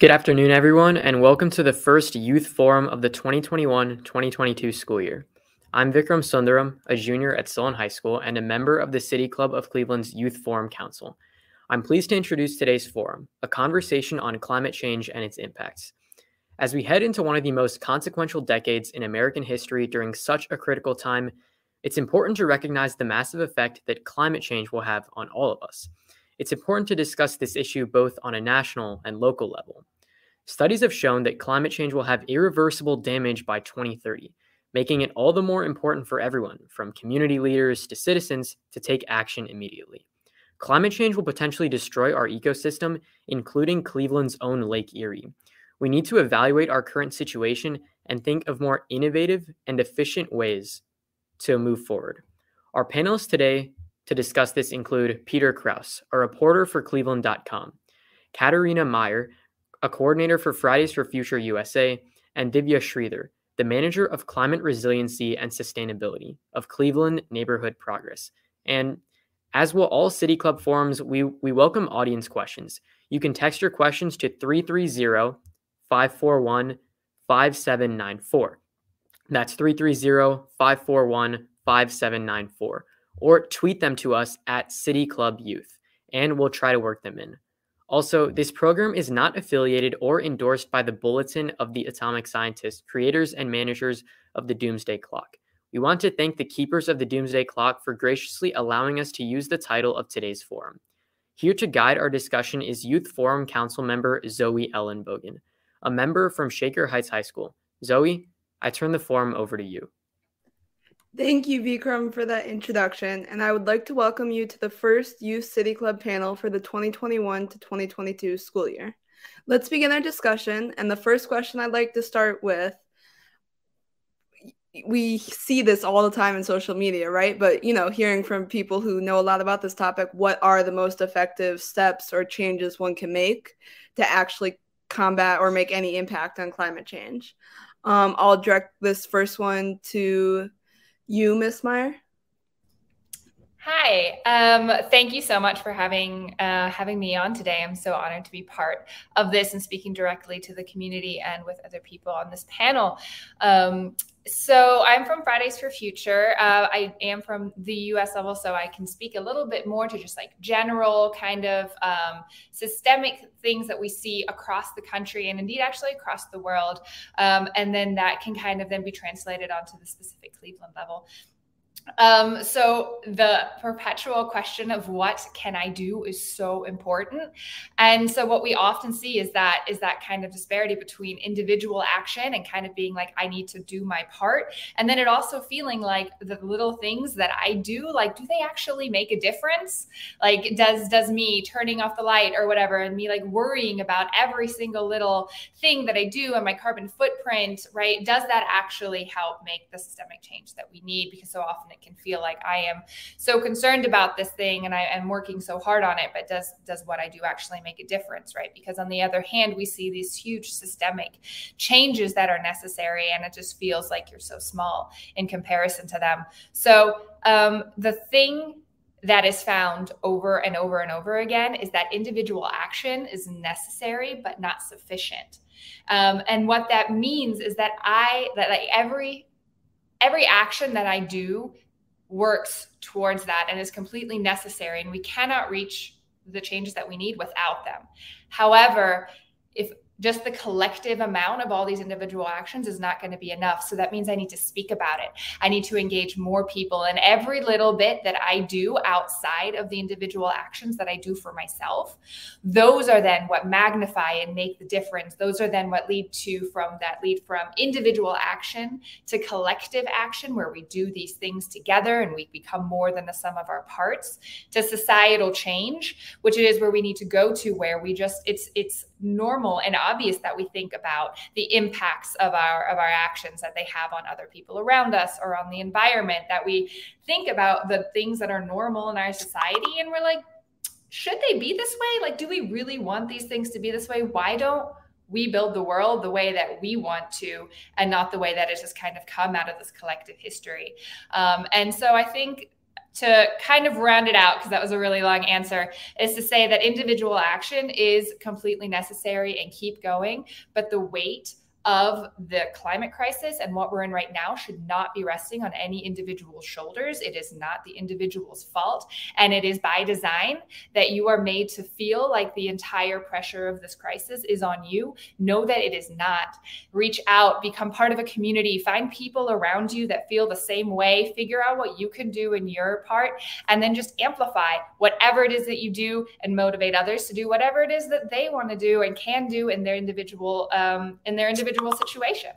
Good afternoon, everyone, and welcome to the first Youth Forum of the 2021 2022 school year. I'm Vikram Sundaram, a junior at Solon High School and a member of the City Club of Cleveland's Youth Forum Council. I'm pleased to introduce today's forum, a conversation on climate change and its impacts. As we head into one of the most consequential decades in American history during such a critical time, it's important to recognize the massive effect that climate change will have on all of us. It's important to discuss this issue both on a national and local level. Studies have shown that climate change will have irreversible damage by 2030, making it all the more important for everyone, from community leaders to citizens, to take action immediately. Climate change will potentially destroy our ecosystem, including Cleveland's own Lake Erie. We need to evaluate our current situation and think of more innovative and efficient ways to move forward. Our panelists today to discuss this include Peter Krouse, a reporter for Cleveland.com, Katarina Meyer, a coordinator for Fridays for Future USA, and Divya Sridhar, the manager of climate resiliency and sustainability of Cleveland Neighborhood Progress. And as will all City Club forums, we, we welcome audience questions. You can text your questions to 330 541 5794. That's 330 541 5794. Or tweet them to us at City Club Youth, and we'll try to work them in. Also, this program is not affiliated or endorsed by the Bulletin of the Atomic Scientists, creators and managers of the Doomsday Clock. We want to thank the keepers of the Doomsday Clock for graciously allowing us to use the title of today's forum. Here to guide our discussion is Youth Forum Council member Zoe Ellen Ellenbogen, a member from Shaker Heights High School. Zoe, I turn the forum over to you. Thank you, Vikram, for that introduction, and I would like to welcome you to the first Youth City Club panel for the 2021 to 2022 school year. Let's begin our discussion, and the first question I'd like to start with we see this all the time in social media, right? But you know, hearing from people who know a lot about this topic, what are the most effective steps or changes one can make to actually combat or make any impact on climate change? Um, I'll direct this first one to you, Miss Meyer. Hi. Um, thank you so much for having uh, having me on today. I'm so honored to be part of this and speaking directly to the community and with other people on this panel. Um, so I'm from Fridays for Future. Uh, I am from the U.S. level, so I can speak a little bit more to just like general kind of um, systemic things that we see across the country and indeed actually across the world, um, and then that can kind of then be translated onto the specific Cleveland level. Um, so the perpetual question of what can I do is so important. And so what we often see is that is that kind of disparity between individual action and kind of being like, I need to do my part. And then it also feeling like the little things that I do, like, do they actually make a difference? Like, does does me turning off the light or whatever, and me like worrying about every single little thing that I do and my carbon footprint, right? Does that actually help make the systemic change that we need? Because so often it it can feel like I am so concerned about this thing and I am working so hard on it, but does does what I do actually make a difference, right? Because on the other hand, we see these huge systemic changes that are necessary, and it just feels like you're so small in comparison to them. So um, the thing that is found over and over and over again is that individual action is necessary but not sufficient. Um, and what that means is that I that like every every action that I do works towards that and is completely necessary. And we cannot reach the changes that we need without them. However, if just the collective amount of all these individual actions is not going to be enough. So that means I need to speak about it. I need to engage more people. And every little bit that I do outside of the individual actions that I do for myself, those are then what magnify and make the difference. Those are then what lead to from that lead from individual action to collective action, where we do these things together and we become more than the sum of our parts, to societal change, which it is where we need to go to where we just, it's, it's, normal and obvious that we think about the impacts of our of our actions that they have on other people around us or on the environment that we think about the things that are normal in our society and we're like should they be this way? Like do we really want these things to be this way? Why don't we build the world the way that we want to and not the way that it's just kind of come out of this collective history? Um, and so i think to kind of round it out, because that was a really long answer, is to say that individual action is completely necessary and keep going, but the weight of the climate crisis and what we're in right now should not be resting on any individual's shoulders. It is not the individual's fault. And it is by design that you are made to feel like the entire pressure of this crisis is on you. Know that it is not. Reach out, become part of a community, find people around you that feel the same way, figure out what you can do in your part, and then just amplify whatever it is that you do and motivate others to do whatever it is that they want to do and can do in their individual um, in their individual individual situation.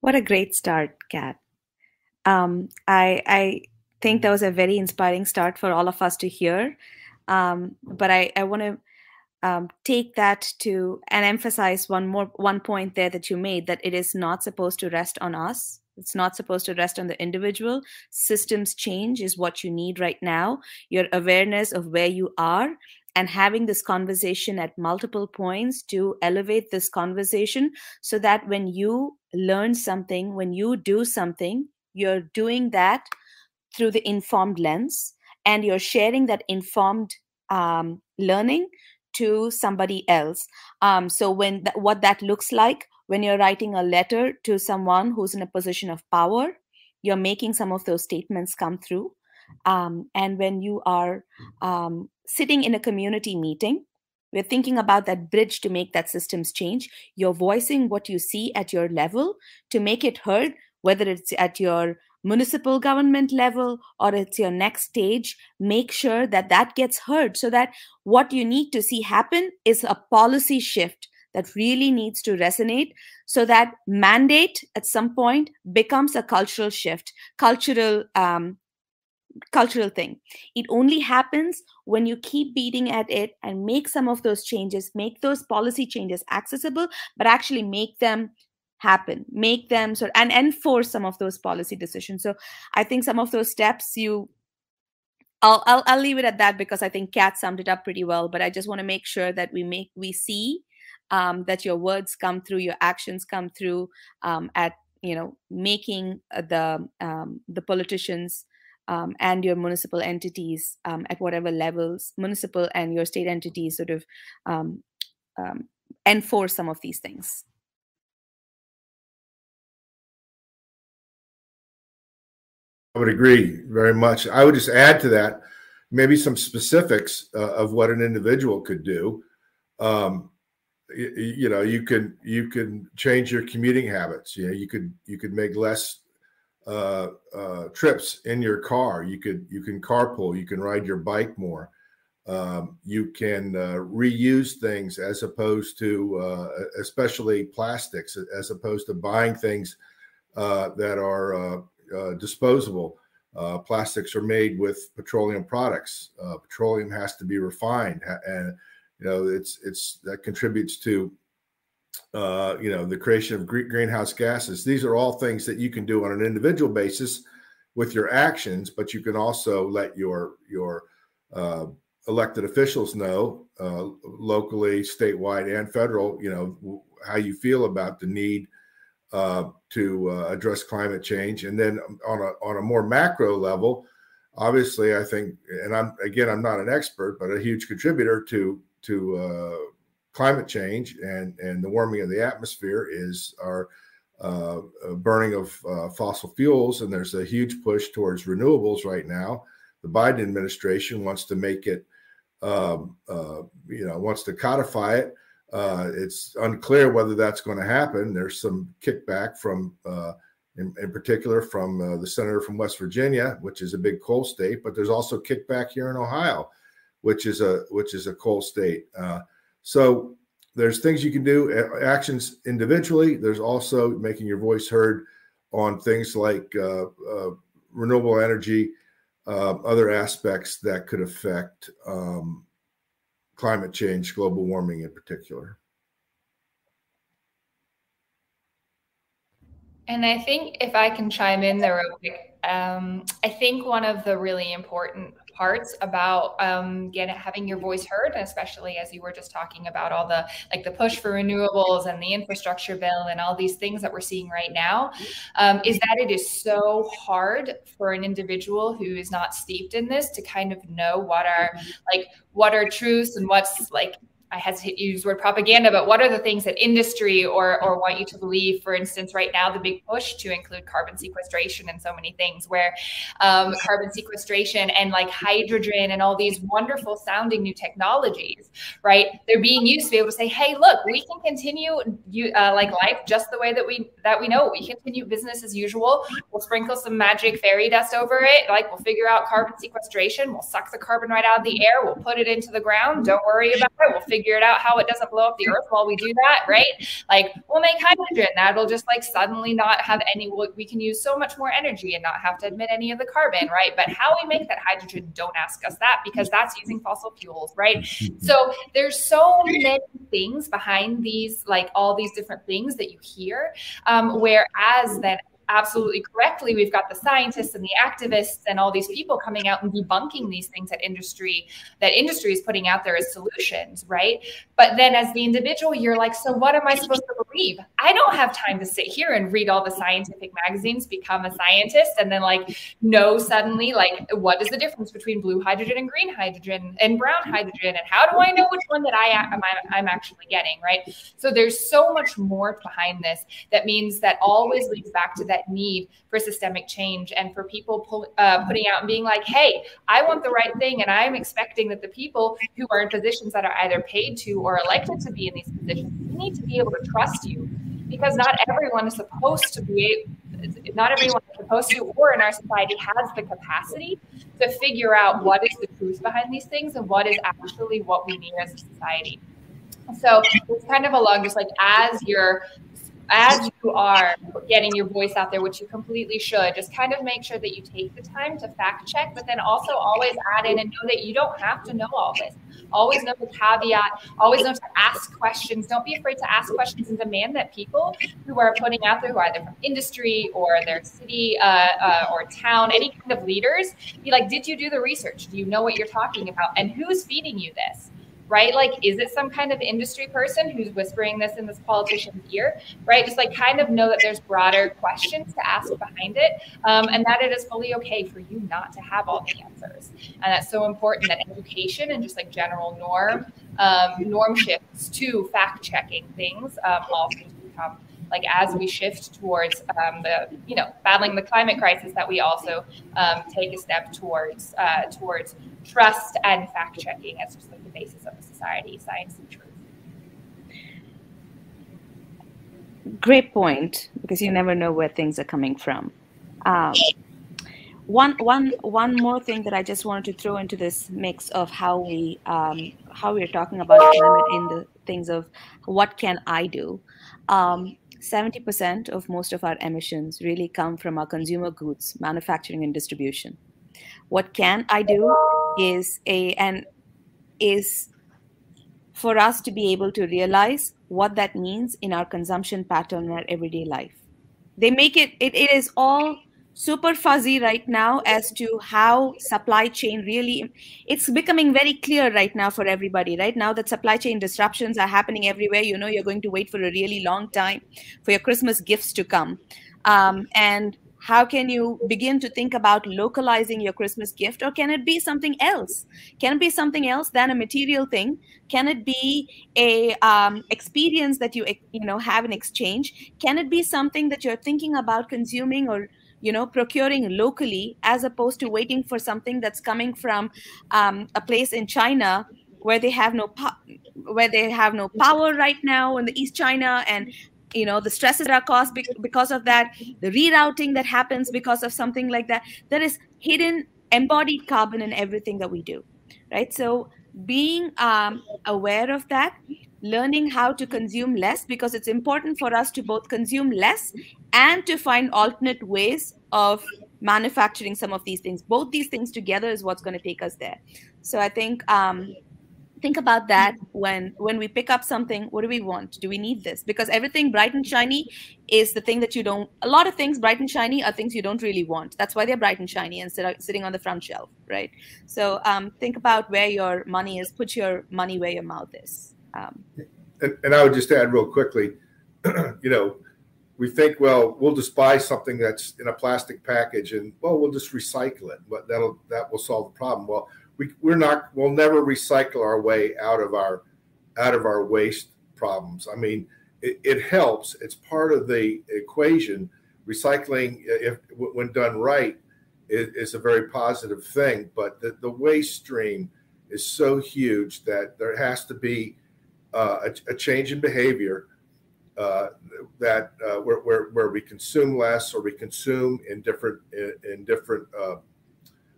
What a great start, Kat. Um, I, I think that was a very inspiring start for all of us to hear. Um, but I, I want to um, take that to and emphasize one more one point there that you made that it is not supposed to rest on us it's not supposed to rest on the individual. Systems change is what you need right now. Your awareness of where you are and having this conversation at multiple points to elevate this conversation so that when you learn something, when you do something, you're doing that through the informed lens and you're sharing that informed um, learning to somebody else. Um, so when th- what that looks like when you're writing a letter to someone who's in a position of power, you're making some of those statements come through. Um, and when you are um, sitting in a community meeting, we're thinking about that bridge to make that systems change. You're voicing what you see at your level to make it heard, whether it's at your municipal government level or it's your next stage make sure that that gets heard so that what you need to see happen is a policy shift that really needs to resonate so that mandate at some point becomes a cultural shift cultural um, cultural thing it only happens when you keep beating at it and make some of those changes make those policy changes accessible but actually make them happen make them sort and enforce some of those policy decisions so i think some of those steps you I'll, I'll I'll leave it at that because I think Kat summed it up pretty well. But I just want to make sure that we make we see um, that your words come through, your actions come through um, at you know making uh, the um, the politicians um, and your municipal entities um, at whatever levels, municipal and your state entities, sort of um, enforce some of these things. I would agree very much. I would just add to that maybe some specifics uh, of what an individual could do. You, you, know, you can you can change your commuting habits. You know, you could you could make less uh, uh, trips in your car. You could you can carpool. You can ride your bike more. Um, you can uh, reuse things as opposed to, uh, especially plastics, as opposed to buying things uh, that are uh, disposable. plastics are made with petroleum products. petroleum has to be refined, and you know it's it's that contributes to uh, you know the creation of greenhouse gases. These are all things that you can do on an individual basis with your actions but you can also let your your uh, elected officials know uh, locally statewide and federal you know how you feel about the need uh, to uh, address climate change. And then on a on a more macro level obviously i think and i'm again i'm not an expert but a huge contributor to to uh, climate change and and the warming of the atmosphere is our uh, uh, burning of uh, fossil fuels, and there's a huge push towards renewables right now. The Biden administration wants to make it, um, uh, you know, wants to codify it. Uh, it's unclear whether that's going to happen. There's some kickback from, in, in, particular, from the senator from West Virginia, which is a big coal state, but there's also kickback here in Ohio which is a which is a coal state. Uh, so there's things you can do, actions individually. There's also making your voice heard on things like uh, uh, renewable energy, uh, other aspects that could affect um, climate change, global warming in particular. And I think if I can chime in there um, I think one of the really important parts about um, getting having your voice heard, especially as you were just talking about all the like the push for renewables and the infrastructure bill and all these things that we're seeing right now, um, is that it is so hard for an individual who is not steeped in this to kind of know what are like what are truths and what's like I hesitate to use the word propaganda, but what are the things that industry or or want you to believe? For instance, right now the big push to include carbon sequestration and so many things, where um, carbon sequestration and like hydrogen and all these wonderful sounding new technologies, right? They're being used to be able to say, hey, look, we can continue you uh, like life just the way that we that we know. We continue business as usual. We'll sprinkle some magic fairy dust over it, like we'll figure out carbon sequestration. We'll suck the carbon right out of the air. We'll put it into the ground. Don't worry about it. We'll figure figured out how it doesn't blow up the earth while we do that, right? Like we'll make hydrogen that'll just like suddenly not have any, we can use so much more energy and not have to emit any of the carbon, right? But how we make that hydrogen, don't ask us that because that's using fossil fuels, right? So there's so many things behind these, like all these different things that you hear. Um, whereas then absolutely correctly, we've got the scientists and the activists and all these people coming out and debunking these things that industry that industry is putting out there as solutions, right? But then as the individual, you're like, so what am I supposed to believe? I don't have time to sit here and read all the scientific magazines, become a scientist, and then like know suddenly like what is the difference between blue hydrogen and green hydrogen and brown hydrogen, and how do I know which one that I am I'm actually getting, right? So there's so much more behind this that means that always leads back to that that need for systemic change and for people pull, uh, putting out and being like, hey, I want the right thing. And I'm expecting that the people who are in positions that are either paid to or elected to be in these positions need to be able to trust you because not everyone is supposed to be not everyone is supposed to or in our society has the capacity to figure out what is the truth behind these things and what is actually what we need as a society so it's kind of along just like as you're as you are getting your voice out there, which you completely should, just kind of make sure that you take the time to fact check, but then also always add in and know that you don't have to know all this. Always know the caveat, always know to ask questions. Don't be afraid to ask questions and demand that people who are putting out there, who are either from industry or their city uh, uh, or town, any kind of leaders, be like, did you do the research? Do you know what you're talking about? And who's feeding you this? Right? Like, is it some kind of industry person who's whispering this in this politician's ear, right? Just like kind of know that there's broader questions to ask behind it, um, and that it is fully okay for you not to have all the answers. And that's so important that education and just like general norm um, norm shifts to fact checking things um, also become like as we shift towards um, the you know battling the climate crisis that we also um, take a step towards uh, towards trust and fact checking as just like the basis of society science and truth great point because you never know where things are coming from um, one one one more thing that I just wanted to throw into this mix of how we um, how we're talking about climate in the things of what can I do. Um, 70% of most of our emissions really come from our consumer goods, manufacturing and distribution. What can I do is a and is for us to be able to realize what that means in our consumption pattern in our everyday life. They make it, it, it is all super fuzzy right now as to how supply chain really it's becoming very clear right now for everybody right now that supply chain disruptions are happening everywhere you know you're going to wait for a really long time for your christmas gifts to come um, and how can you begin to think about localizing your christmas gift or can it be something else? Can it be something else than a material thing? Can it be a um, experience that you you know have in exchange? Can it be something that you're thinking about consuming or you know procuring locally as opposed to waiting for something that's coming from um, a place in china where they have no po- where they have no power right now in the east china and you know the stresses that are caused because of that the rerouting that happens because of something like that there is hidden embodied carbon in everything that we do right? So being um, aware of that learning how to consume less because it's important for us to both consume less and to find alternate ways of manufacturing some of these things. Both these things together is what's going to take us there. So i think um, think about that when when we pick up something what do we want? Do we need this? Because everything bright and shiny is the thing that you don't a lot of things bright and shiny are things you don't really want. That's why they're bright and shiny and sit, sitting on the front shelf right? So um, think about where your money is. Put your money where your mouth is. Um, and, and i would just add real quickly you know we think well we'll just buy something that's in a plastic package and well we'll just recycle it but that'll that will solve the problem. Well we, we're not we'll never recycle our way out of our out of our waste problems. I mean it, it helps. It's part of the equation. Recycling if when done right is, is a very positive thing but the, the waste stream is so huge that there has to be uh, a, a, change in behavior uh, that uh, where, where, where, we consume less or we consume in different in, in different uh,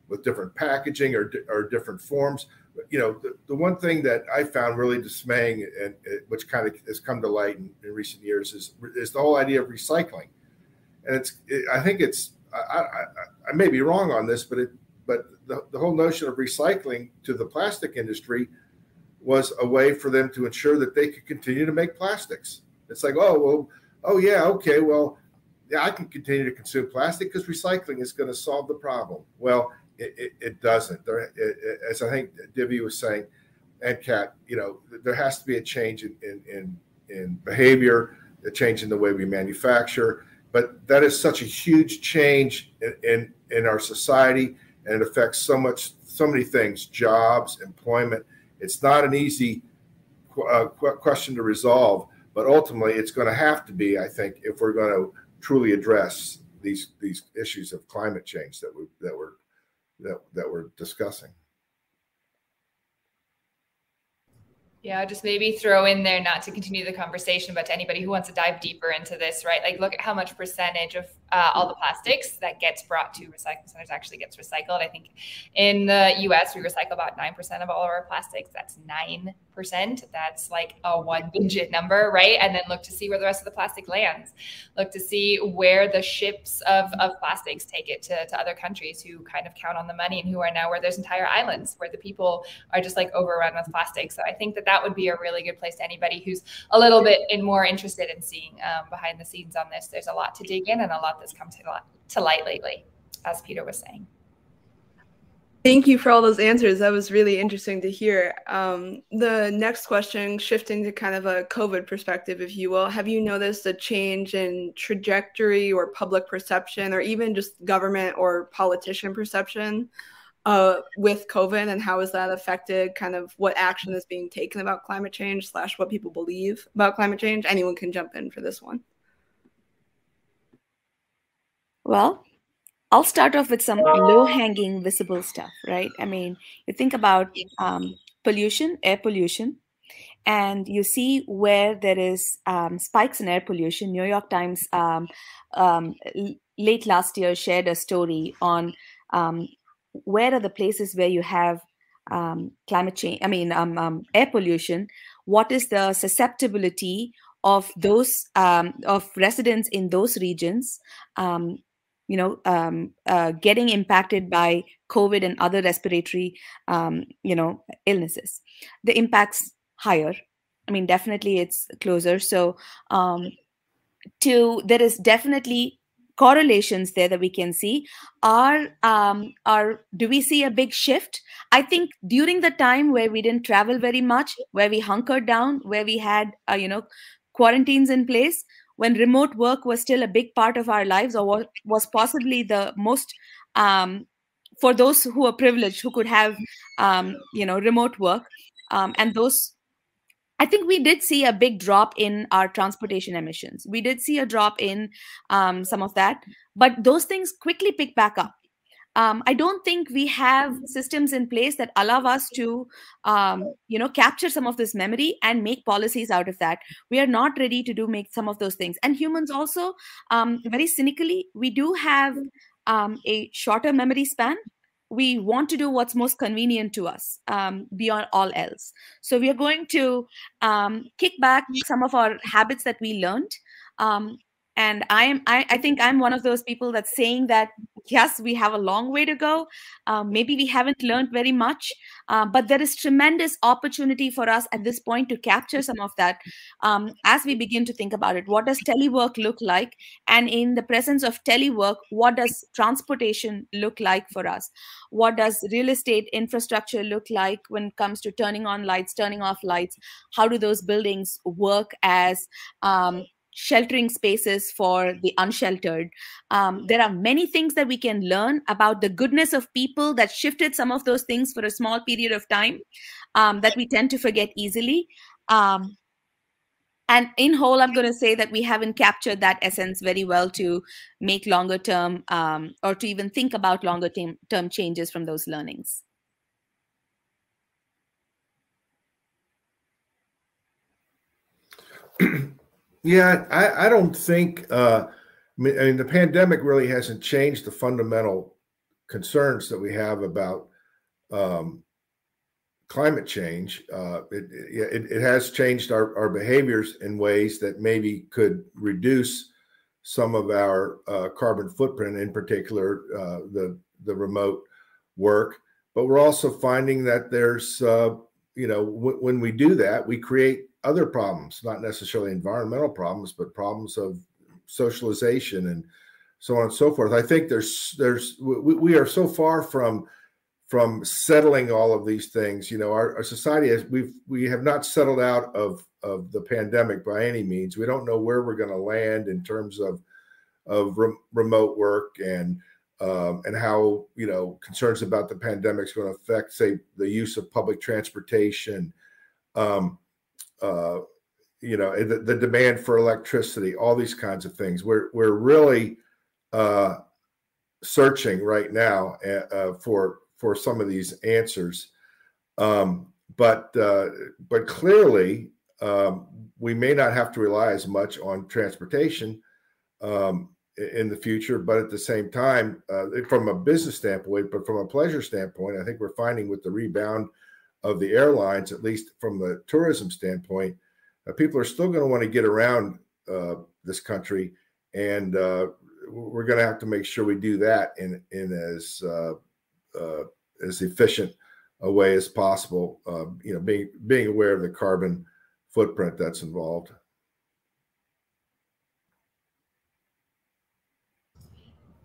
with different packaging or, or different forms. You know, the, the one thing that I found really dismaying, and, and which kind of has come to light in, in, recent years, is is the whole idea of recycling. And it's, it, I think it's, I, I, I, may be wrong on this, but it, but the, the whole notion of recycling to the plastic industry was a way for them to ensure that they could continue to make plastics. It's like, oh well, oh yeah, okay, well, yeah, I can continue to consume plastic because recycling is going to solve the problem. Well, it, it, it doesn't. There, it, as I think Divi was saying, and Kat, you know, there has to be a change in, in, in, in behavior, a change in the way we manufacture. But that is such a huge change in, in, in our society, and it affects so much, so many things, jobs, employment. It's not an easy uh, question to resolve, but ultimately, it's going to have to be, I think, if we're going to truly address these these issues of climate change that we that we're that that we're discussing. Yeah, just maybe throw in there, not to continue the conversation, but to anybody who wants to dive deeper into this, right? Like, look at how much percentage of uh, all the plastics that gets brought to recycling centers actually gets recycled. I think in the US, we recycle about 9% of all of our plastics. That's 9%. That's like a one digit number, right? And then look to see where the rest of the plastic lands. Look to see where the ships of, of plastics take it to, to other countries who kind of count on the money and who are now where there's entire islands where the people are just like overrun with plastic. So I think that that would be a really good place to anybody who's a little bit in more interested in seeing um, behind the scenes on this. There's a lot to dig in and a lot that's come to, to light lately, as Peter was saying. Thank you for all those answers. That was really interesting to hear. Um, the next question, shifting to kind of a COVID perspective, if you will, have you noticed a change in trajectory or public perception, or even just government or politician perception uh, with COVID, and how has that affected kind of what action is being taken about climate change slash what people believe about climate change? Anyone can jump in for this one. Well, I'll start off with some low hanging visible stuff, right? I mean, you think about um, pollution, air pollution, and you see where there is um, spikes in air pollution. New York Times um, um late last year shared a story on um, where are the places where you have um, climate change, I mean, air pollution. What is the susceptibility of those of residents in those regions um, you know um, uh, getting impacted by covid and other respiratory um, you know illnesses. The impacts higher. I mean definitely it's closer. So um, to there is definitely correlations there that we can see. Are um, are do we see a big shift? I think during the time where we didn't travel very much where we hunkered down where we had uh, you know quarantines in place when remote work was still a big part of our lives or was possibly the most um, for those who are privileged who could have um, you know remote work um, and those i think we did see a big drop in our transportation emissions. We did see a drop in um, some of that but those things quickly pick back up um, I don't think we have systems in place that allow us to, um, you know, capture some of this memory and make policies out of that. We are not ready to do make some of those things. And humans also, um, very cynically, we do have um, a shorter memory span. We want to do what's most convenient to us um, beyond all else. So we are going to um, kick back some of our habits that we learned and i am I, I think i'm one of those people that's saying that yes we have a long way to go. Um, maybe we haven't learned very much uh, but there is tremendous opportunity for us at this point to capture some of that um, as we begin to think about it. What does telework look like? And in the presence of telework what does transportation look like for us? What does real estate infrastructure look like when it comes to turning on lights turning off lights? How do those buildings work as um, sheltering spaces for the unsheltered. Um, there are many things that we can learn about the goodness of people that shifted some of those things for a small period of time um, that we tend to forget easily. Um, and in whole, I'm going to say that we haven't captured that essence very well to make longer term um, or to even think about longer term changes from those learnings. Yeah, I, I don't think. Uh, I mean, the pandemic really hasn't changed the fundamental concerns that we have about um, climate change. Uh, it, it, it has changed our, our behaviors in ways that maybe could reduce some of our uh, carbon footprint, in particular uh, the the remote work. But we're also finding that there's, uh, you know, w- when we do that, we create other problems, not necessarily environmental problems, but problems of socialization and so on and so forth. I think there's there's we, we are so far from from settling all of these things. You know, our, our society has we've we have not settled out of of the pandemic by any means. We don't know where we're going to land in terms of of re- remote work and um, and how you know concerns about the pandemic is going to affect, say, the use of public transportation. Um, uh, you know the, the, demand for electricity all these kinds of things. We're we're really uh, searching right now uh, uh, for for some of these answers. Um, but uh, but clearly um, we may not have to rely as much on transportation um, in the future but at the same time uh, from a business standpoint but from a pleasure standpoint i think we're finding with the rebound of the airlines, at least from the tourism standpoint, uh, people are still going to want to get around uh, this country, and uh, we're going to have to make sure we do that in in as uh, uh, as efficient a way as possible. Um, you know, being being aware of the carbon footprint that's involved.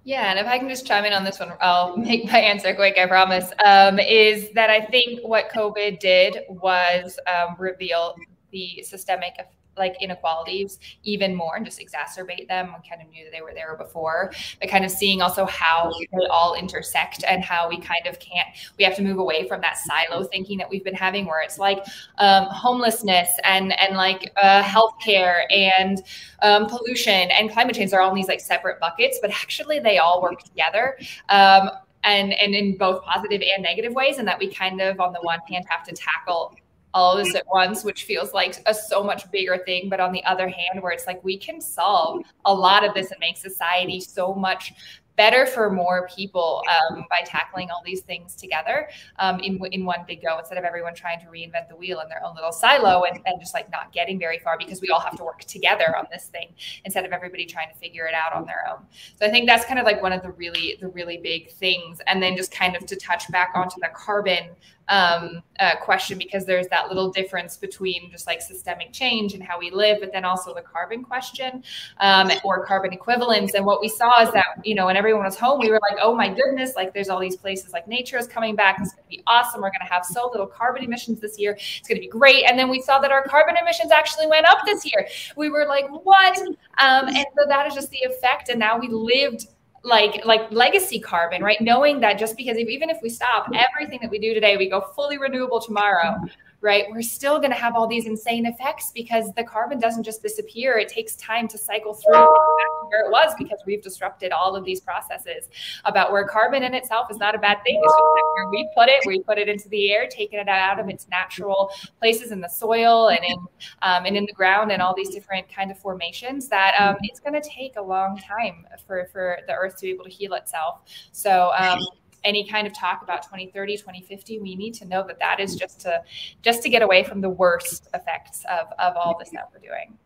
Yeah, and if I can just chime in on this one, I'll make my answer quick, I promise. Um, is that I think what COVID did was um, reveal the systemic like inequalities even more and just exacerbate them. We kind of knew that they were there before, but kind of seeing also how they all intersect and how we kind of can't, we have to move away from that silo thinking that we've been having where it's like um, homelessness and, and like uh, healthcare and um, pollution and climate change are all in these like separate buckets, but actually they all work together. Um, and, and in both positive and negative ways, and that we kind of, on the one hand, have to tackle all of this at once, which feels like a so much bigger thing. But on the other hand, where it's like we can solve a lot of this and make society so much better for more people um, by tackling all these things together um, in, in one big go instead of everyone trying to reinvent the wheel in their own little silo and, and just like not getting very far because we all have to work together on this thing instead of everybody trying to figure it out on their own so i think that's kind of like one of the really the really big things and then just kind of to touch back onto the carbon um, uh, question because there's that little difference between just like systemic change and how we live, but then also the carbon question um, or carbon equivalence. And what we saw is that, you know, when everyone was home, we were like, oh my goodness, like there's all these places like nature is coming back. It's going to be awesome. We're going to have so little carbon emissions this year. It's going to be great. And then we saw that our carbon emissions actually went up this year. We were like, what? Um, and so that is just the effect. And now we lived like like legacy carbon right knowing that just because if, even if we stop everything that we do today we go fully renewable tomorrow right? We're still going to have all these insane effects because the carbon doesn't just disappear. It takes time to cycle through where it was because we've disrupted all of these processes about where carbon in itself is not a bad thing. It's just where we put it we put it into the air taking it out of its natural places in the soil and in um, and in the ground and all these different kind of formations that um, it's going to take a long time for for the earth to be able to heal itself. So um, any kind of talk about 2030 2050 we need to know that that is just to just to get away from the worst effects of, of all this that we're doing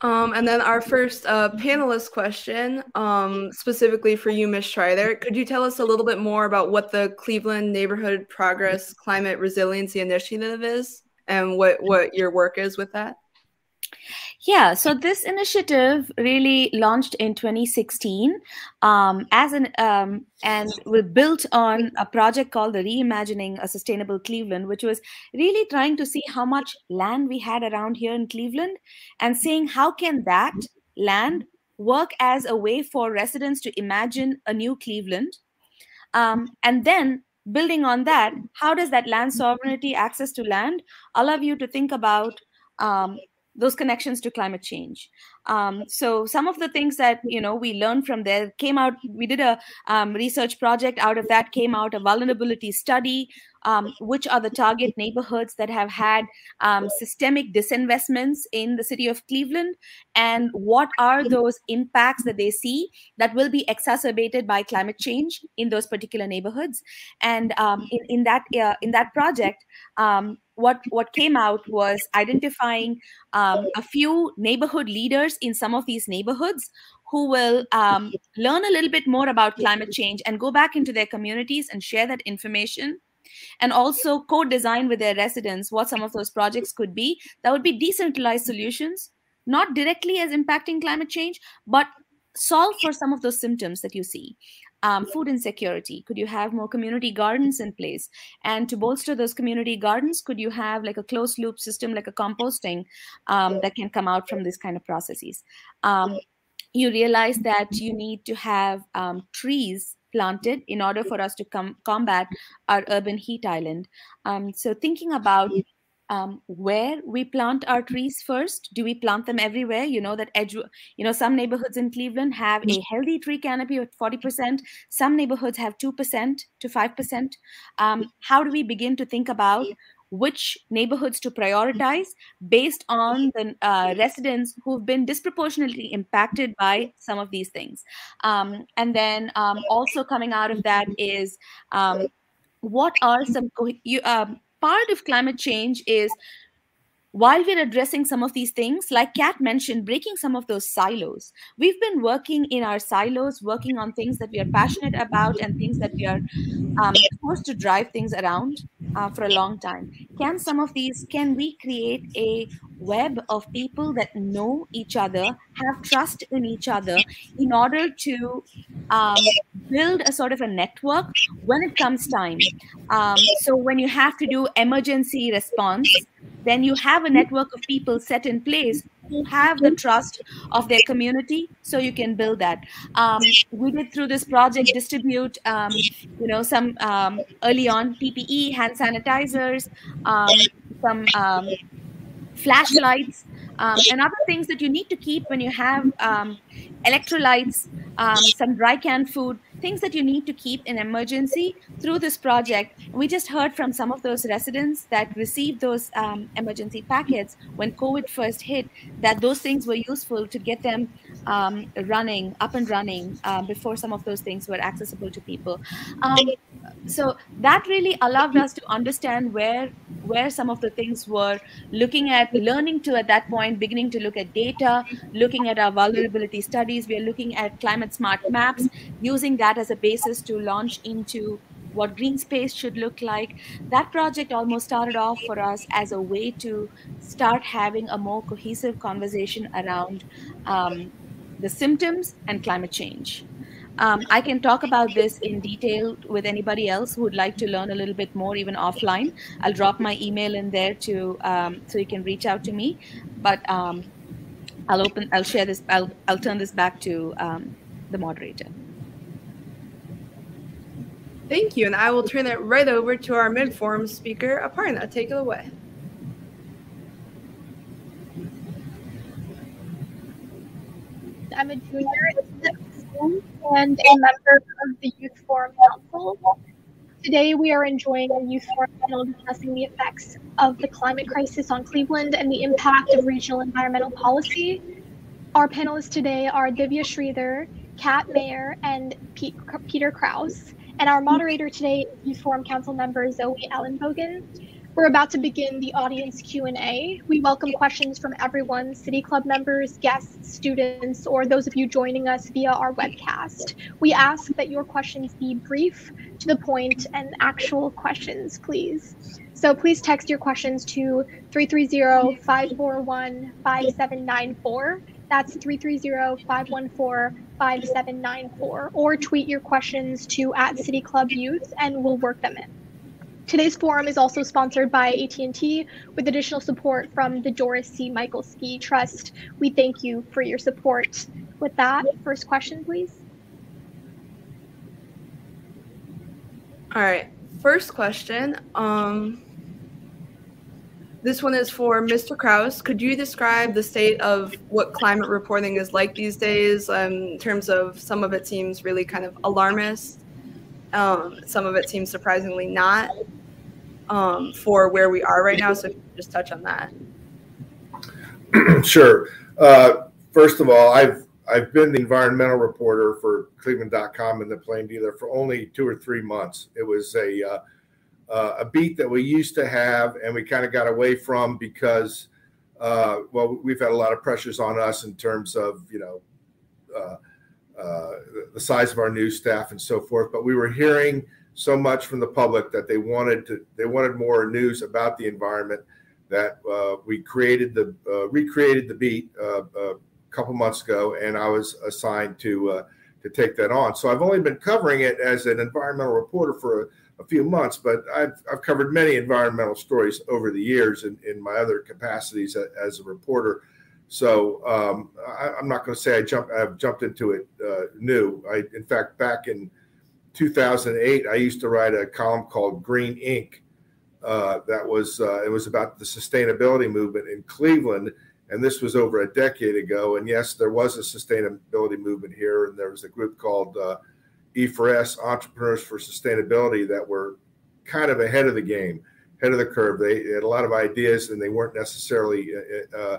Um, and then our first uh, panelist question, um, specifically for you, Ms. Sridhar, could you tell us a little bit more about what the Cleveland Neighborhood Progress Climate Resiliency Initiative is and what, what your work is with that? Yeah, so this initiative really launched in 2016 um, as an um, and was built on a project called the Reimagining a Sustainable Cleveland, which was really trying to see how much land we had around here in Cleveland and seeing how can that land work as a way for residents to imagine a new Cleveland, um, and then building on that, how does that land sovereignty, access to land, allow you to think about um, those connections to climate change. Um, so some of the things that you know we learned from there came out we did a um, research project. Out of that came out a vulnerability study um, which are the target neighborhoods that have had um, systemic disinvestments in the city of cleveland? And what are those impacts that they see that will be exacerbated by climate change in those particular neighborhoods? And um, in, in that uh, in that project um, what what came out was identifying um, a few neighborhood leaders in some of these neighborhoods who will um, learn a little bit more about climate change and go back into their communities and share that information and also co-design with their residents what some of those projects could be that would be decentralized solutions not directly as impacting climate change but solve for some of those symptoms that you see. Um, food insecurity. Could you have more community gardens in place? And to bolster those community gardens could you have like a closed loop system like a composting um, that can come out from this kind of processes? Um, you realize that you need to have um, trees planted in order for us to com- combat our urban heat island um, so thinking about um, where we plant our trees first. Do we plant them everywhere? You know that edge. You know some neighborhoods in Cleveland have a healthy tree canopy of forty percent. Some neighborhoods have two percent to five percent. Um, how do we begin to think about which neighborhoods to prioritize based on the uh, residents who've been disproportionately impacted by some of these things. Um, and then um, also coming out of that is um, what are some um, part of climate change is while we're addressing some of these things, like Kat mentioned, breaking some of those silos. We've been working in our silos, working on things that we are passionate about and things that we are um, supposed to drive things around uh, for a long time. Can some of these, can we create a web of people that know each other, have trust in each other in order to um, build a sort of a network when it comes time? Um, so when you have to do emergency response, then you have a network of people set in place who have the trust of their community so you can build that um, we did through this project distribute um, you know some um, early on ppe hand sanitizers um, some um, flashlights um, and other things that you need to keep when you have electrolytes some dry canned food things that you need to keep in emergency through this project. We just heard from some of those residents that received those um, emergency packets when COVID first hit, that those things were useful to get them um, running, up and running uh, before some of those things were accessible to people. Um, so that really allowed us to understand where where some of the things were looking at learning to at that point beginning to look at data looking at our vulnerability studies we are looking at climate smart maps using that as a basis to launch into what green space should look like that project almost started off for us as a way to start having a more cohesive conversation around um, the symptoms and climate change um, I can talk about this in detail with anybody else who would like to learn a little bit more, even offline. I'll drop my email in there to um, so you can reach out to me. But um, I'll open. I'll share this. I'll I'll turn this back to um, the moderator. Thank you, and I will turn it right over to our mid-forum speaker, Aparna. Take it away. I'm a junior and a member of the Youth Forum Council. Today, we are enjoying a Youth Forum panel discussing the effects of the climate crisis on Cleveland and the impact of regional environmental policy. Our panelists today are Divya Sridhar, Kat Meyer, and Pete, Peter Krouse. And our moderator today is Youth Forum Council member Zoe Ellenbogen. We're about to begin the audience Q&A. We welcome questions from everyone, City Club members, guests, students, or those of you joining us via our webcast. We ask that your questions be brief, to the point, and actual questions, please. So please text your questions to 330-541-5794. That's 330-514-5794. Or tweet your questions to at City Club Youth and we'll work them in. Today's forum is also sponsored by AT&T with additional support from the Doris C. Michael Ski Trust. We thank you for your support. With that, first question, please. All right, first question. Um, this one is for Mr. Krouse. Could you describe the state of what climate reporting is like these days um, in terms of some of it seems really kind of alarmist, um, some of it seems surprisingly not um, for where we are right now. So just touch on that. sure. Uh, first of all, I've I've been the environmental reporter for Cleveland.com and the Plain Dealer for only two or three months. It was a uh, uh, a beat that we used to have, and we kind of got away from because, uh, well, we've had a lot of pressures on us in terms of you know uh, uh, the size of our news staff and so forth. But we were hearing so much from the public that they wanted to they wanted more news about the environment that uh, we created the uh, recreated the beat uh, a couple months ago and I was assigned to uh, to take that on so I've only been covering it as an environmental reporter for a, a, few months but I've, I've covered many environmental stories over the years in, in my other capacities as a reporter so um, I, am not going to say I jumped I've jumped into it uh, new I in fact back in 2008, I used to write a column called Green Ink. Uh, that was uh, it was about the sustainability movement in Cleveland, and this was over a decade ago. And yes, there was a sustainability movement here, and there was a group called uh, E4S Entrepreneurs for Sustainability that were kind of ahead of the game, ahead of the curve. They had a lot of ideas, and they weren't necessarily uh, uh,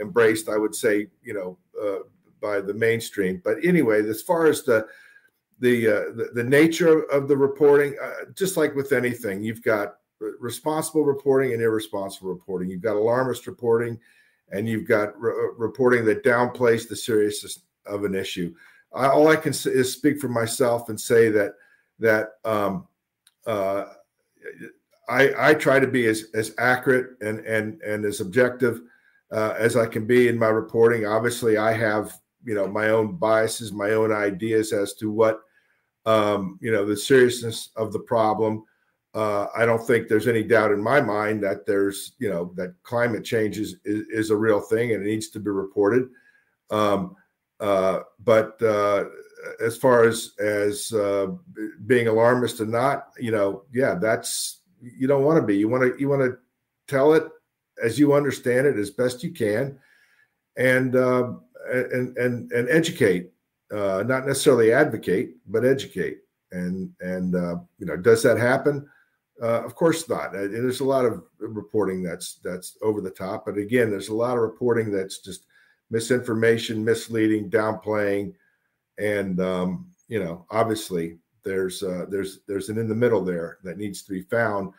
embraced. I would say, you know, uh, by the mainstream. But anyway, as far as the the, uh, the, the nature of the reporting, uh, just like with anything, you've got responsible reporting and irresponsible reporting. You've got alarmist reporting, and you've got re- uh, reporting that downplays the seriousness of an issue. I, all I can say is speak for myself and say that that um, uh, I, I try to be as as accurate and and and as objective uh, as I can be in my reporting. Obviously, I have you know my own biases, my own ideas as to what um, you know, the seriousness of the problem. Uh, I don't think there's any doubt in my mind that there's, you know, that climate change is is, is a real thing and it needs to be reported. Um, uh, but uh, as far as as uh, being alarmist or not, you know, yeah, that's you don't want to be. You want to you want to tell it as you understand it as best you can, and uh, and and and educate uh, not necessarily advocate, but educate. And and uh, you know, does that happen? Uh, of course not. And there's a lot of reporting that's that's over the top. But again, there's a lot of reporting that's just misinformation, misleading, downplaying, and um, you know, obviously there's uh, there's there's an in the middle there that needs to be found.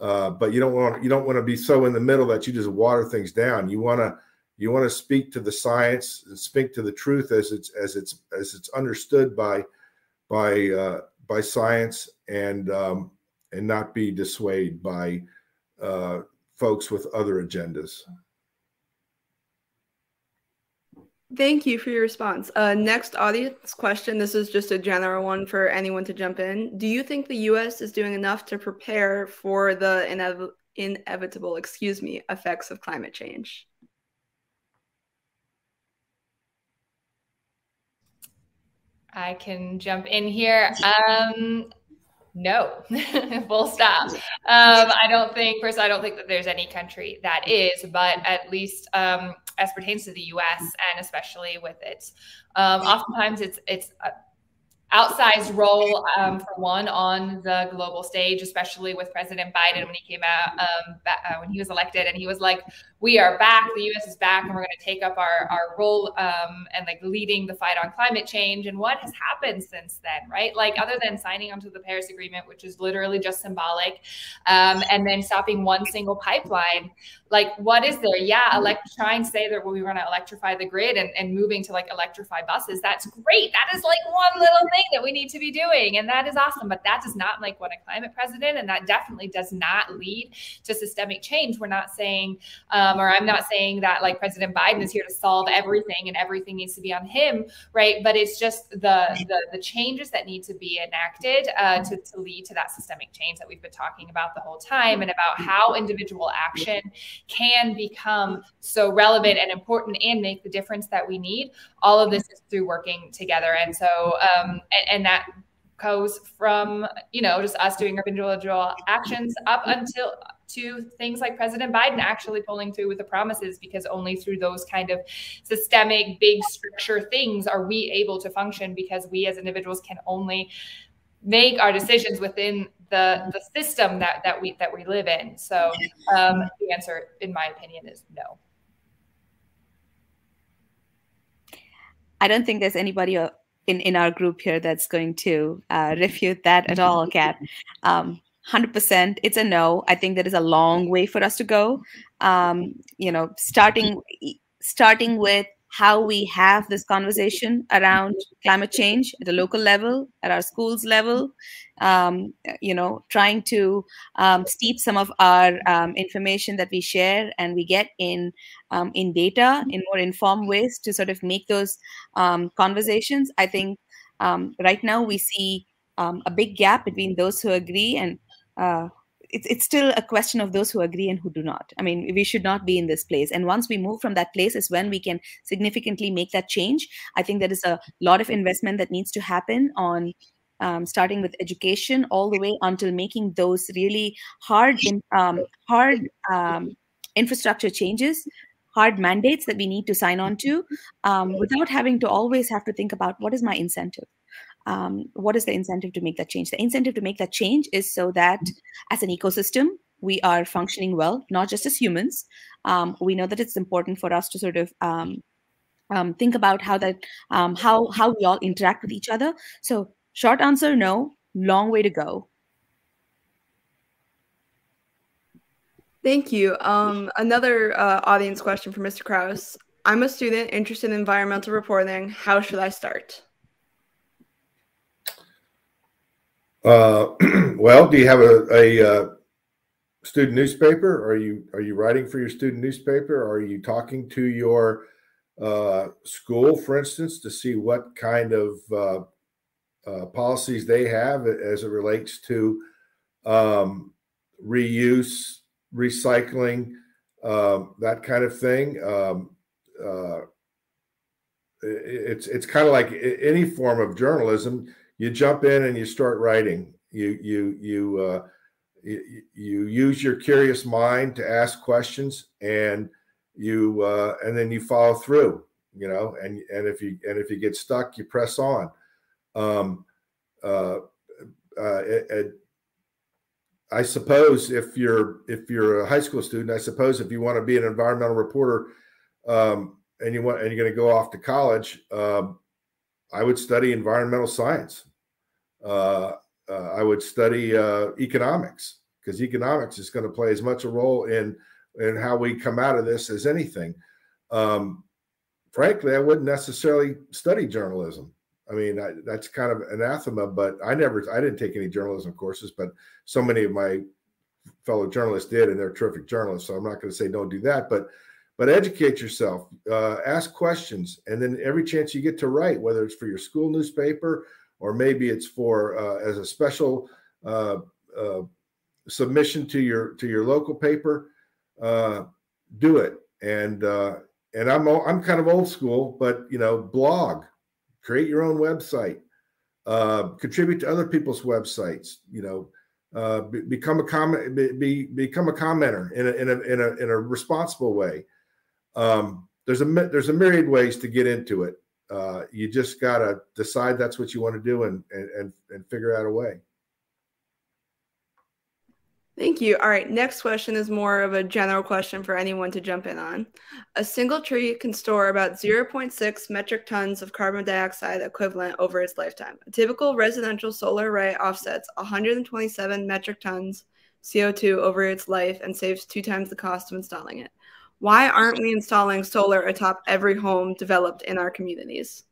Uh, but you don't want you don't want to be so in the middle that you just water things down. You want to you want to speak to the science and speak to the truth as it's as it's as it's understood by by uh, by science and um, and not be dissuaded by uh, folks with other agendas. Thank you for your response. Uh, next audience question. This is just a general one for anyone to jump in. Do you think the U.S. is doing enough to prepare for the inev- inevitable, excuse me, effects of climate change? I can jump in here. Um, no, full stop. Um, I don't think, first, I don't think that there's any country that is, but at least um, as pertains to the U.S. and especially with its, um, oftentimes it's it's uh, outsized role um, for one on the global stage, especially with President Biden when he came out um, uh, when he was elected, and he was like, "We are back. The U.S. is back, and we're going to take up our our role um, and like leading the fight on climate change." And what has happened since then, right? Like other than signing onto the Paris Agreement, which is literally just symbolic, um, and then stopping one single pipeline, like what is there? Yeah, elect- trying to say that we want to electrify the grid and, and moving to like electrify buses. That's great. That is like one little thing that we need to be doing. And that is awesome. But that does not make what a climate president. And that definitely does not lead to systemic change. We're not saying, um, or I'm not saying that like President Biden is here to solve everything and everything needs to be on him, right? But it's just the the, the changes that need to be enacted uh, to, to lead to that systemic change that we've been talking about the whole time and about how individual action can become so relevant and important and make the difference that we need. All of this is through working together. And so, um, and, and that goes from you know just us doing individual actions up until to things like President Biden actually pulling through with the promises because only through those kind of systemic big structure things are we able to function because we as individuals can only make our decisions within the the system that that we that we live in so um, the answer in my opinion is no I don't think there's anybody uh, in, in our group here that's going to uh, refute that at all, Kat. Um, 100% it's a no i think there is a long way for us to go um, you know starting starting with how we have this conversation around climate change at the local level, at our schools level, um, you know, trying to um, steep some of our um, information that we share and we get in um, in data in more informed ways to sort of make those um, conversations. I think um, right now we see a big gap between those who agree and uh, it's, it's still a question of those who agree and who do not. I mean, we should not be in this place. And once we move from that place is when we can significantly make that change. I think there is a lot of investment that needs to happen on um, starting with education all the way until making those really hard, um, hard um, infrastructure changes hard mandates that we need to sign on to um, without having to always have to think about what is my incentive um, what is the incentive to make that change? The incentive to make that change is so that as an ecosystem, we are functioning well, not just as humans. Um, we know that it's important for us to sort of um, um think about how that um, how how we all interact with each other. So, short answer, no. Long way to go. Thank you. Um, another uh, audience question for Mr. Krouse. I'm a student interested in environmental reporting. How should I start? Uh, well, do you have a, a uh, student newspaper? Are you are you writing for your student newspaper? Are you talking to your uh, school, for instance, to see what kind of uh, uh, policies they have as it relates to um, reuse, recycling, um, that kind of thing? Um, it's it's kind of like any form of journalism you jump in and you start writing. You you you uh, you, you use your curious mind to ask questions, and you uh, and then you follow through. You know, and and if you and if you get stuck, you press on. Um, uh, uh, it, it, I suppose if you're if you're a high school student, I suppose if you want to be an environmental reporter, um, and you want and you're going to go off to college, um, I would study environmental science. Uh, uh, I would study uh, economics because economics is going to play as much a role in in how we come out of this as anything. Um, frankly, I wouldn't necessarily study journalism. I mean, I, that's kind of anathema, but I never, I didn't take any journalism courses, but so many of my fellow journalists did, and they're terrific journalists. So I'm not going to say don't do that, but but educate yourself, uh, ask questions, and then every chance you get to write, whether it's for your school newspaper or maybe it's for uh, as a special uh, uh, submission to your to your local paper. Uh, do it, and uh, and I'm I'm kind of old school, but you know, blog, create your own website, uh, contribute to other people's websites. You know, be, become a comment, be, be, become a commenter in a in a in a in a responsible way. Um, there's a there's a myriad ways to get into it, Uh, you just got to decide that's what you want to do and, and, and figure out a way. Thank you. All right, next question is more of a general question for anyone to jump in on. A single tree can store about 0.6 metric tons of carbon dioxide equivalent over its lifetime. A typical residential solar array offsets 127 metric tons CO2 over its life and saves two times the cost of installing it. Why aren't we installing solar atop every home developed in our communities?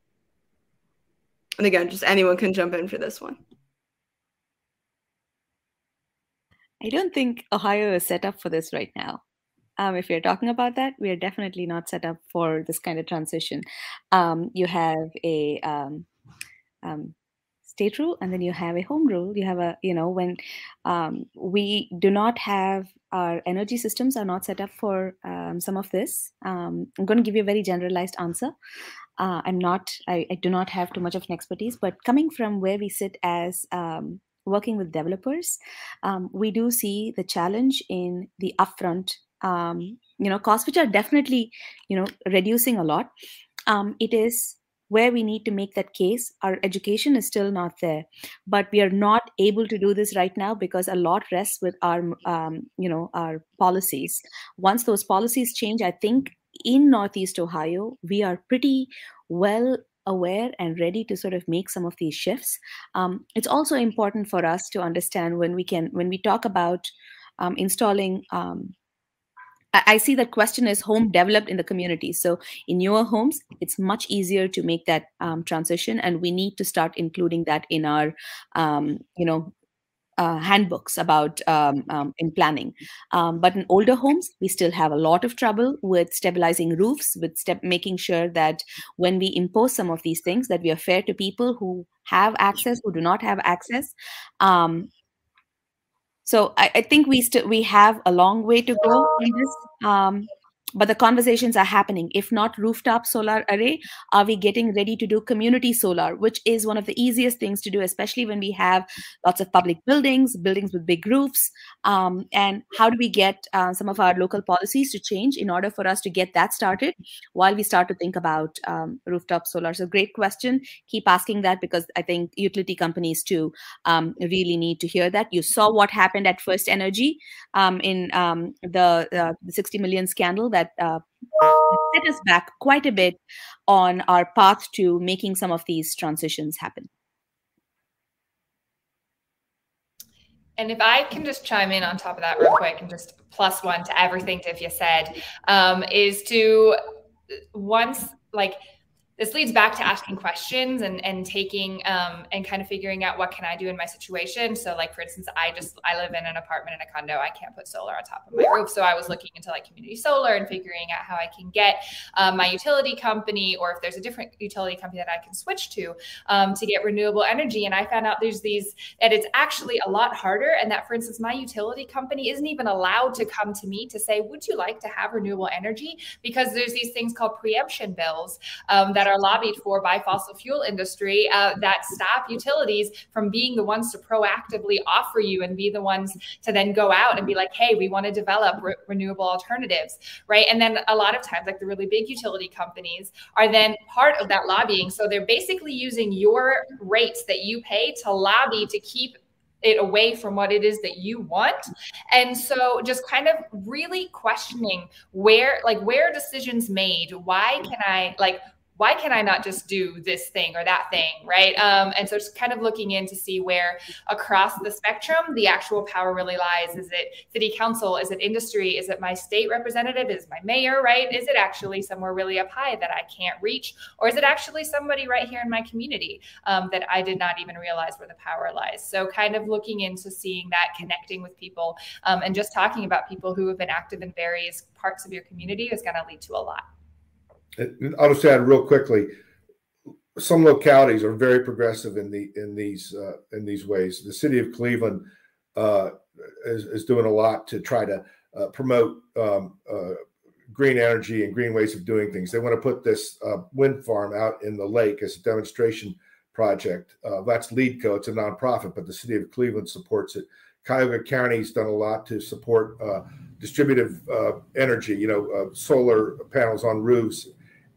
And again, just anyone can jump in for this one. I don't think Ohio is set up for this right now. Um, if you're talking about that, we are definitely not set up for this kind of transition. Um, you have a um, um state rule, and then you have a home rule. You have a, you know, when um, we do not have our energy systems are not set up for um, some of this. I'm going to give you a very generalized answer. Uh, I'm not, I, I, do not have too much of an expertise, but coming from where we sit as working with developers, um, we do see the challenge in the upfront, um, you know, costs, which are definitely, you know, reducing a lot. Um, it is where we need to make that case. Our education is still not there, but we are not able to do this right now because a lot rests with our, um, you know, our policies. Once those policies change, I think in Northeast Ohio, we are pretty well aware and ready to sort of make some of these shifts. Um, it's also important for us to understand when we can when we talk about um, installing. Um, I see that question is home developed in the community. So in newer homes, it's much easier to make that um, transition, and we need to start including that in our, um, you know, uh, handbooks about um, um, in planning. Um, but in older homes, we still have a lot of trouble with stabilizing roofs, with step making sure that when we impose some of these things, that we are fair to people who have access, who do not have access. Um, so I, I, think we still we have a long way to go in this. Um, but the conversations are happening. If not rooftop solar array are we getting ready to do community solar which is one of the easiest things to do especially when we have lots of public buildings buildings with big roofs? Um, and how do we get uh, some of our local policies to change in order for us to get that started while we start to think about um, rooftop solar? So great question. Keep asking that because i think utility companies too um, really need to hear that. You saw what happened at FirstEnergy um, in um, the, uh, the 60 million scandal that uh, set us back quite a bit on our path to making some of these transitions happen. And if I can just chime in on top of that real quick and just plus one to everything Divya said, um, is to once like this leads back to asking questions and and taking um, and kind of figuring out what can I do in my situation. So like for instance, I just I live in an apartment in a condo. I can't put solar on top of my roof, so I was looking into like community solar and figuring out how I can get um, my utility company or if there's a different utility company that I can switch to um, to get renewable energy. And I found out there's these that it's actually a lot harder, and that for instance, my utility company isn't even allowed to come to me to say, "Would you like to have renewable energy?" Because there's these things called preemption bills um, that that are lobbied for by fossil fuel industry uh, that stop utilities from being the ones to proactively offer you and be the ones to then go out and be like, hey, we want to develop re- renewable alternatives, right? And then a lot of times, like the really big utility companies are then part of that lobbying. So they're basically using your rates that you pay to lobby to keep it away from what it is that you want and so just kind of really questioning where like where decisions made why can i like why can I not just do this thing or that thing, right? Um, and so just kind of looking in to see where across the spectrum the actual power really lies. Is it city council? Is it industry? Is it my state representative? Is my mayor, right? Is it actually somewhere really up high that I can't reach? Or is it actually somebody right here in my community um, that I did not even realize where the power lies? So kind of looking into seeing that, connecting with people, um, and just talking about people who have been active in various parts of your community is going to lead to a lot. I'll just add real quickly. Some localities are very progressive in the in these uh, in these ways. The city of Cleveland uh, is, is doing a lot to try to uh, promote um, uh, green energy and green ways of doing things. They want to put this uh, wind farm out in the lake as a demonstration project. Uh, that's LEEDCo. It's a nonprofit, but the city of Cleveland supports it. Cuyahoga County's done a lot to support distributive energy. You know, solar panels on roofs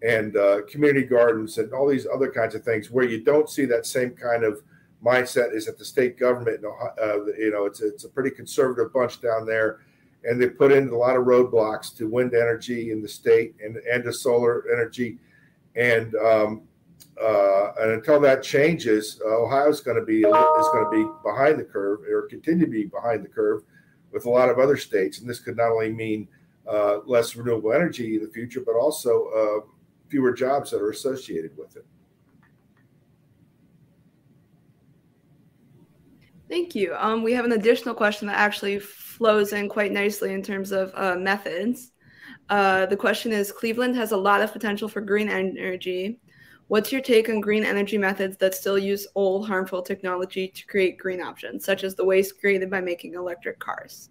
and uh, community gardens and all these other kinds of things where you don't see that same kind of mindset is at the state government. Uh, you know, it's it's a pretty conservative bunch down there, and they put in a lot of roadblocks to wind energy in the state and and to solar energy, and um, uh, and until that changes, uh, Ohio's going to be is going to be behind the curve or continue to be behind the curve with a lot of other states, and this could not only mean uh, less renewable energy in the future, but also uh, fewer jobs that are associated with it. Thank you. Um, we have an additional question that actually flows in quite nicely in terms of uh, methods. Uh, the question is Cleveland has a lot of potential for green energy. What's your take on green energy methods that still use old, harmful technology to create green options, such as the waste created by making electric cars?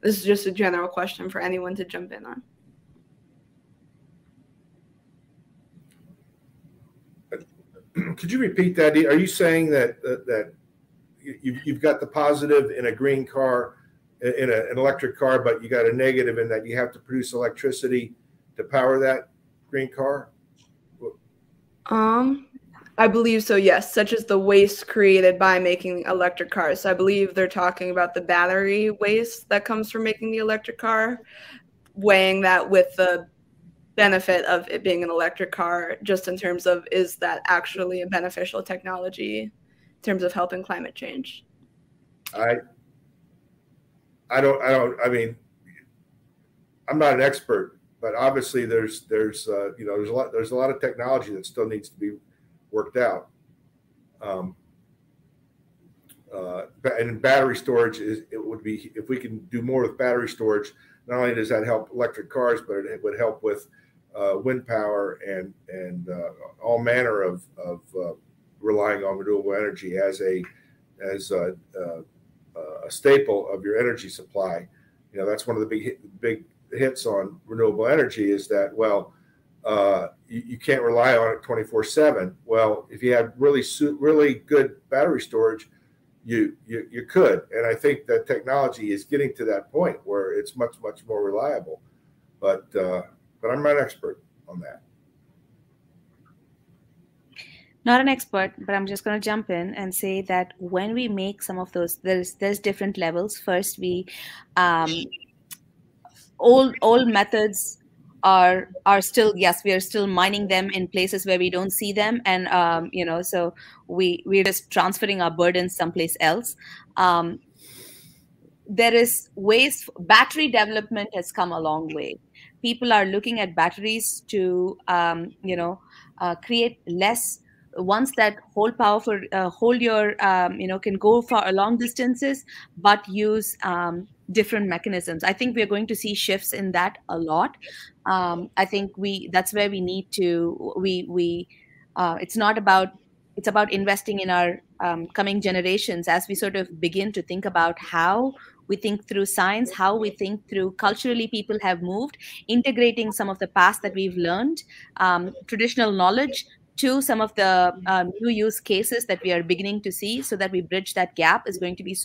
This is just a general question for anyone to jump in on. Could you repeat that? Are you saying that that you've, you've got the positive in a green car, in a, an electric car, but you got a negative in that you have to produce electricity to power that green car? Um, I believe so, yes, such as the waste created by making electric cars. So I believe they're talking about the battery waste that comes from making the electric car, weighing that with the benefit of it being an electric car, just in terms of is that actually a beneficial technology in terms of helping climate change? I I don't I don't I mean I'm not an expert, but obviously there's there's uh, you know there's a lot there's a lot of technology that still needs to be worked out. Um, uh, and battery storage is it would be if we can do more with battery storage. Not only does that help electric cars, but it, would help with wind power and and uh, all manner of of uh, relying on renewable energy as a as a, a, a, staple of your energy supply. You know, that's one of the big big hits on renewable energy is that well, uh, you, you, can't rely on it 24 seven. Well, if you have really really good battery storage, you, you you could, and I think that technology is getting to that point where it's much much more reliable. But uh, but I'm not an expert on that. Not an expert but i'm just going to jump in and say that when we make some of those there's there's different levels. First we um old all methods are are still yes we are still mining them in places where we don't see them. And um, you know so we we're just transferring our burdens someplace else. Um, there is ways battery development has come a long way people are looking at batteries to um, you know uh, create less. Ones that hold power for uh, hold your um, you know can go for long distances but use um, different mechanisms. I think we're going to see shifts in that a lot. Um, i think we that's where we need to we we uh, it's not about it's about investing in our um, coming generations as we sort of begin to think about how we think through science how we think through culturally people have moved integrating some of the past that we've learned um, traditional knowledge to some of the um, new use cases that we are beginning to see so that we bridge that gap is going to be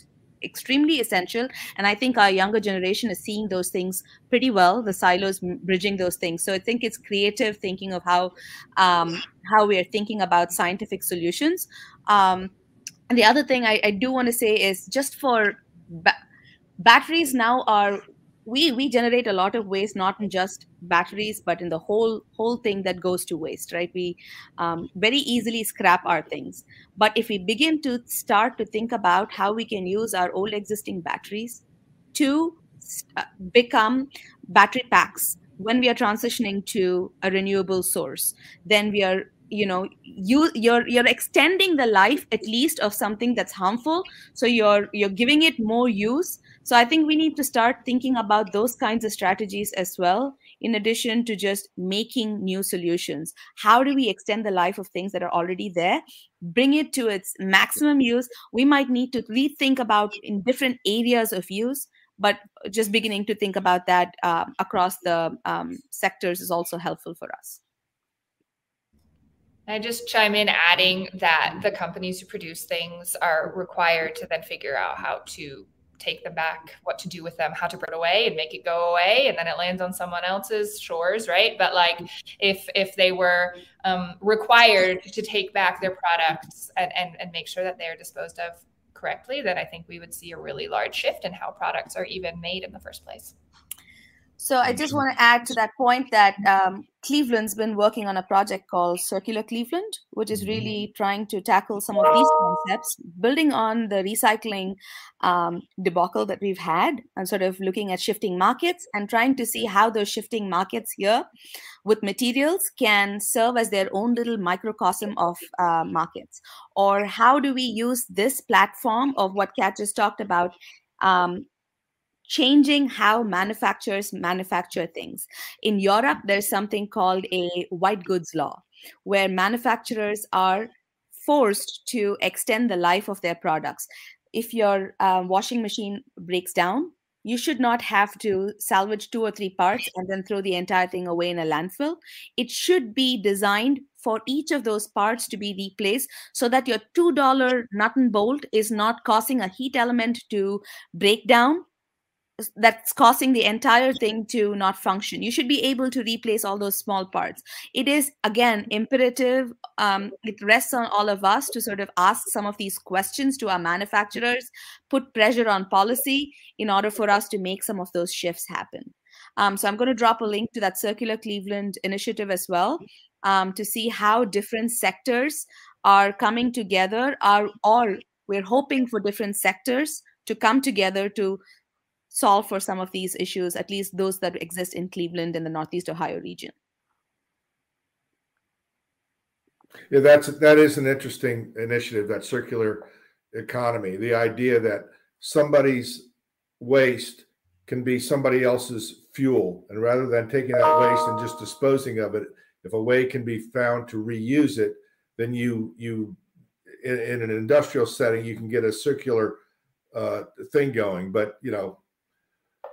extremely essential. And i think our younger generation is seeing those things pretty well the silos bridging those things. So i think it's creative thinking of how um, how we are thinking about scientific solutions. Um, and the other thing i, I do want to say is just for batteries now are we we generate a lot of waste not in just batteries but in the whole whole thing that goes to waste right? We um, very easily scrap our things. But if we begin to start to think about how we can use our old existing batteries to uh, become battery packs when we are transitioning to a renewable source then we are you know you you're you're extending the life at least of something that's harmful. So you're you're giving it more use so I think we need to start thinking about those kinds of strategies as well, in addition to just making new solutions. How do we extend the life of things that are already there, bring it to its maximum use? We might need to rethink about in different areas of use, but just beginning to think about that uh, across the um, sectors is also helpful for us. I just chime in adding that the companies who produce things are required to then figure out how to take them back, what to do with them, how to put it away and make it go away, and then it lands on someone else's shores, right? But like if if they were um, required to take back their products and, and and make sure that they are disposed of correctly, then I think we would see a really large shift in how products are even made in the first place. So I just want to add to that point that um, Cleveland's been working on a project called Circular Cleveland, which is really trying to tackle some of these concepts, building on the recycling um, debacle that we've had, and sort of looking at shifting markets and trying to see how those shifting markets here with materials can serve as their own little microcosm of uh, markets. Or how do we use this platform of what Kat just talked about um, changing how manufacturers manufacture things. In Europe, there's something called a white goods law, where manufacturers are forced to extend the life of their products. If your uh, washing machine breaks down, you should not have to salvage two or three parts and then throw the entire thing away in a landfill. It should be designed for each of those parts to be replaced so that your $2 nut and bolt is not causing a heat element to break down that's causing the entire thing to not function. You should be able to replace all those small parts. It is again imperative um, it rests on all of us to sort of ask some of these questions to our manufacturers put pressure on policy in order for us to make some of those shifts happen. Um, so i'm going to drop a link to that circular cleveland initiative as well um, to see how different sectors are coming together are or we're hoping for different sectors to come together to solve for some of these issues, at least those that exist in Cleveland and the Northeast Ohio region. Yeah, that's that is an interesting initiative, that circular economy. The idea that somebody's waste can be somebody else's fuel. And rather than taking that waste and just disposing of it, if a way can be found to reuse it, then you you in, in an industrial setting you can get a circular uh, thing going. But you know,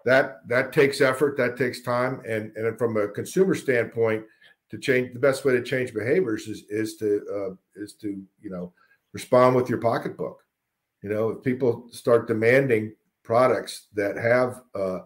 that that takes effort that takes time and and from a consumer standpoint to change the best way to change behaviors is is to uh, is to you know respond with your pocketbook. You know if people start demanding products that have uh,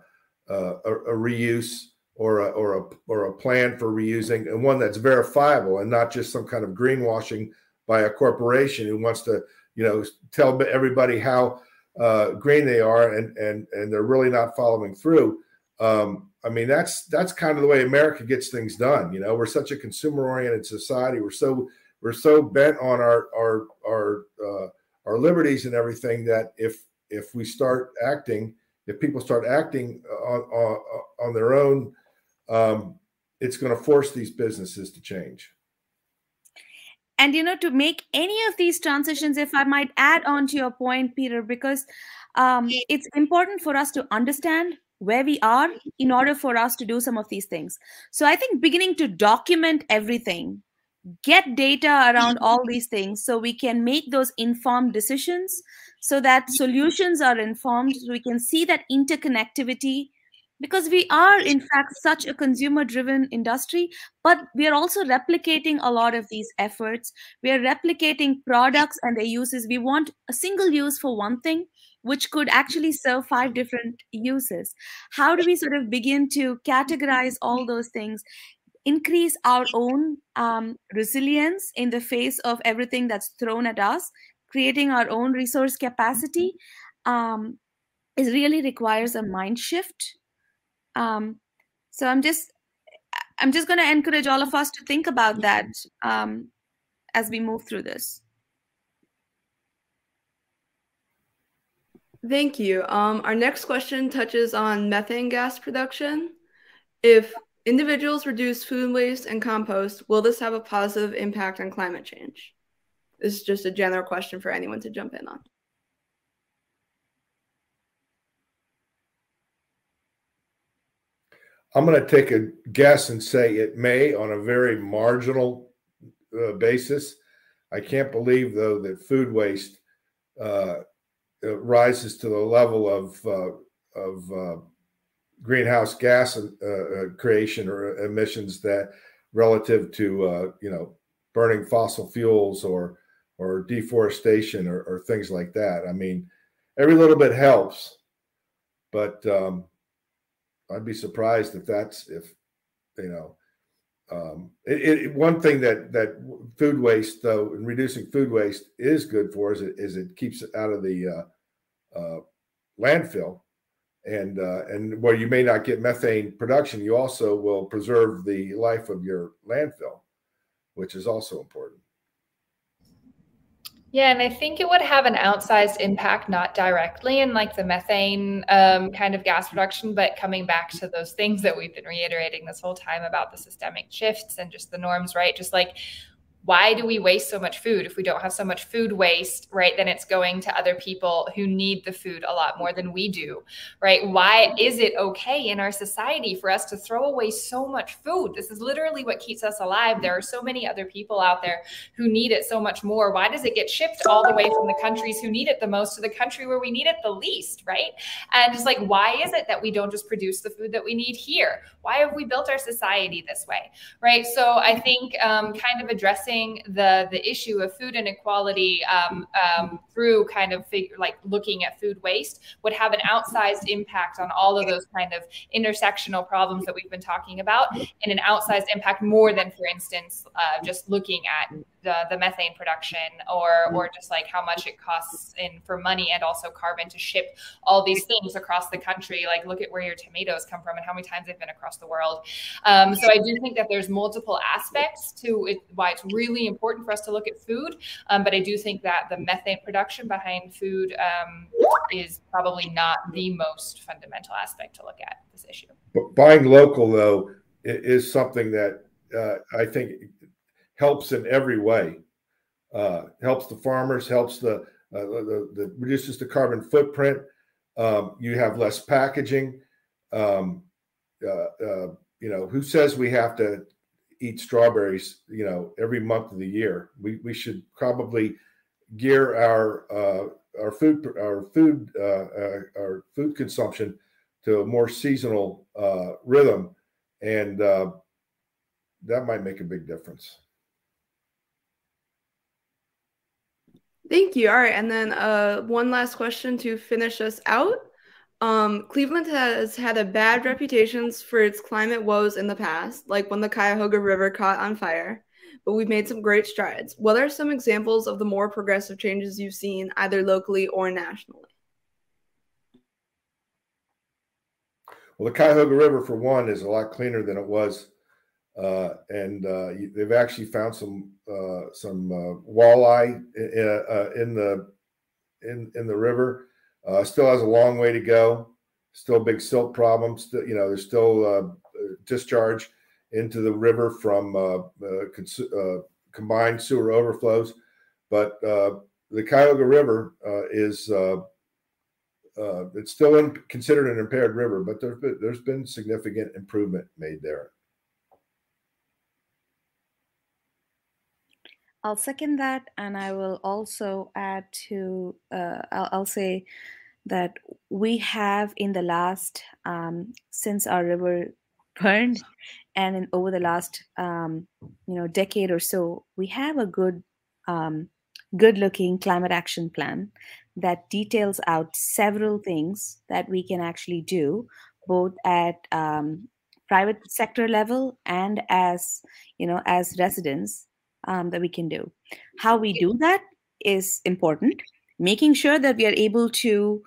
uh, a, a, reuse or a, or a or a plan for reusing and one that's verifiable and not just some kind of greenwashing by a corporation who wants to you know tell everybody how uh, green they are, and and and they're really not following through. Um, I mean, that's that's kind of the way America gets things done. You know, we're such a consumer-oriented society. We're so we're so bent on our our our uh, our liberties and everything that if if we start acting, if people start acting on on, on their own, um, it's going to force these businesses to change and you know to make any of these transitions if i might add on to your point peter because um, it's important for us to understand where we are in order for us to do some of these things. So i think beginning to document everything get data around all these things so we can make those informed decisions so that solutions are informed so we can see that interconnectivity because we are in fact such a consumer driven industry but we are also replicating a lot of these efforts. We are replicating products and their uses. We want a single use for one thing which could actually serve five different uses. How do we sort of begin to categorize all those things? Increase our own um, resilience in the face of everything that's thrown at us. Creating our own resource capacity um, it really requires a mind shift um, so i'm just i'm just going to encourage all of us to think about that um, as we move through this Thank you. Um, our next question touches on methane gas production. If individuals reduce food waste and compost, will this have a positive impact on climate change? This is just a general question for anyone to jump in on. I'm going to take a guess and say it may on a very marginal uh, basis. I can't believe, though, that food waste uh, uh rises to the level of uh, of uh, greenhouse gas uh, creation or emissions that relative to you know burning fossil fuels or or deforestation or, or things like that. I mean, every little bit helps but um, I'd be surprised if that's if you know. Um, it, it, one thing that that food waste though and reducing food waste is good for is it is it keeps it out of the uh, uh, landfill and uh, and where you may not get methane production, you also will preserve the life of your landfill, which is also important. Yeah, and I think it would have an outsized impact, not directly in like the methane um, kind of gas production, but coming back to those things that we've been reiterating this whole time about the systemic shifts and just the norms, right? Just like why do we waste so much food? If we don't have so much food waste right then it's going to other people who need the food a lot more than we do right? Why is it okay in our society for us to throw away so much food? This is literally what keeps us alive. There are so many other people out there who need it so much more. Why does it get shipped all the way from the countries who need it the most to the country where we need it the least right? And it's like why is it that we don't just produce the food that we need here? Why have we built our society this way right? So i think um, kind of addressing addressing the the issue of food inequality um, um, through kind of figure, like looking at food waste would have an outsized impact on all of those kind of intersectional problems that we've been talking about, and an outsized impact more than, for instance, uh, just looking at the, the methane production or or just like how much it costs in for money and also carbon to ship all these things across the country. Like look at where your tomatoes come from and how many times they've been across the world. Um, so i do think that there's multiple aspects to it why it's really important for us to look at food. Um, but i do think that the methane production behind food um, is probably not the most fundamental aspect to look at this issue. But buying local though is something that uh, I think helps in every way. Uh, helps the farmers, helps the, uh, the, the, reduces the carbon footprint. Um, you have less packaging. Um, uh, uh, you know, who says we have to eat strawberries? You know, every month of the year. We we should probably gear our uh, our food our food uh, our food consumption to a more seasonal rhythm, and that might make a big difference. Thank you. All right, and then uh, one last question to finish us out. Um, Cleveland has had a bad reputation for its climate woes in the past, like when the Cuyahoga River caught on fire. But we've made some great strides. What are some examples of the more progressive changes you've seen, either locally or nationally? Well, the Cuyahoga River, for one, is a lot cleaner than it was uh, and uh, they've actually found some uh, some uh, walleye in, uh, in, the in in the river. Uh, still has a long way to go. Still big silt problems. Still, you know, there's still discharge into the river from cons- combined sewer overflows, but the Cuyahoga River is. it's still in, considered an impaired river, but there's been, there's been significant improvement made there. I'll second that, and I will also add to. Uh, I'll, I'll, say that we have in the last um, since our river burned, and in, over the last um, you know decade or so, we have a good um, good-looking climate action plan that details out several things that we can actually do, both at um, private sector level and as you know as residents um, that we can do. How we do that is important. Making sure that we are able to,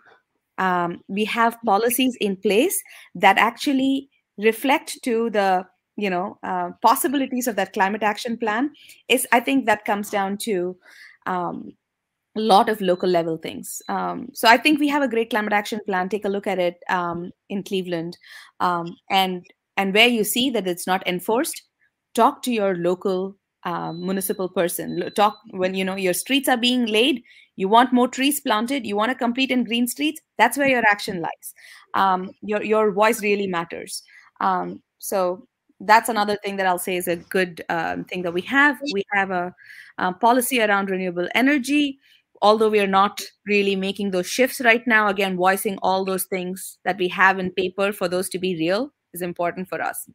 um, we have policies in place that actually reflect to the you know uh, possibilities of that climate action plan is i think that comes down to um, a lot of local level things um, so i think we have a great climate action plan take a look at it um, in cleveland um, and and where you see that it's not enforced talk to your local um, municipal person. Talk when you know your streets are being laid you want more trees planted you want to compete in green streets that's where your action lies. Um, your your voice really matters. Um, so that's another thing that i'll say is a good um, thing that we have. We have a, a policy around renewable energy. Although we are not really making those shifts right now again voicing all those things that we have in paper for those to be real is important for us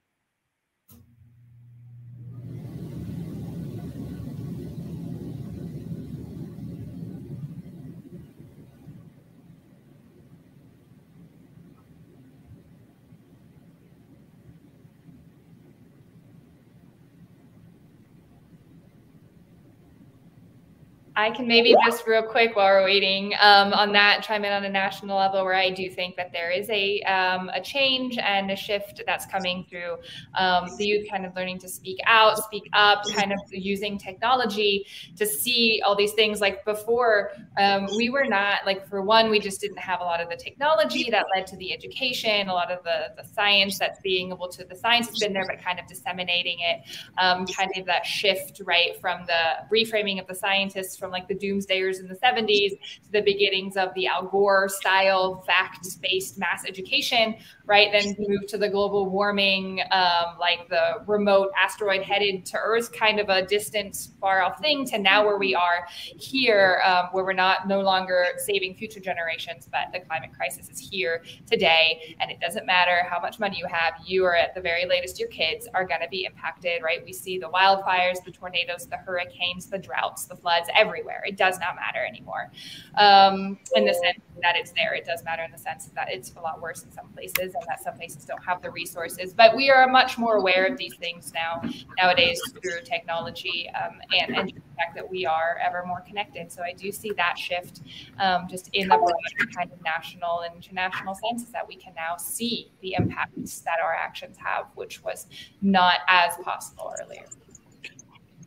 I can maybe just real quick while we're waiting um, on that chime in on a national level where I do think that there is a um, a change and a shift that's coming through um, the youth kind of learning to speak out, speak up, kind of using technology to see all these things. Like before, um, we were not like for one, we just didn't have a lot of the technology that led to the education, a lot of the the science that's being able to the science has been there, but kind of disseminating it, um, kind of that shift right from the reframing of the scientists from like the doomsdayers in the 70s to the beginnings of the Al Gore style fact based mass education, right? Then move to the global warming, um, like the remote asteroid headed to Earth, kind of a distant, far off thing, to now where we are here, um, where we're not no longer saving future generations, but the climate crisis is here today. And it doesn't matter how much money you have, you are at the very latest, your kids are going to be impacted, right? We see the wildfires, the tornadoes, the hurricanes, the droughts, the floods everywhere. It does not matter anymore. Um, in the sense that it's there, it does matter in the sense that it's a lot worse in some places and that some places don't have the resources. But we are much more aware of these things now nowadays through technology um, and, and the fact that we are ever more connected. So I do see that shift um, just in the kind of national and international sense that we can now see the impacts that our actions have, which was not as possible earlier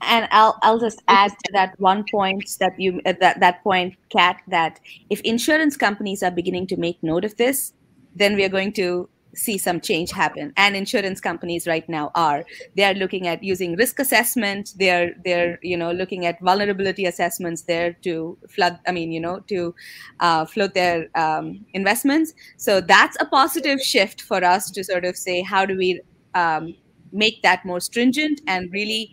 and I'll I'll just add to that one point that you uh, that that point, Kat, that if insurance companies are beginning to make note of this, then we are going to see some change happen. And insurance companies right now are they are looking at using risk assessment. They're they're you know looking at vulnerability assessments there to flood. I mean you know to uh, float their um, investments. So that's a positive shift for us to sort of say how do we um, make that more stringent and really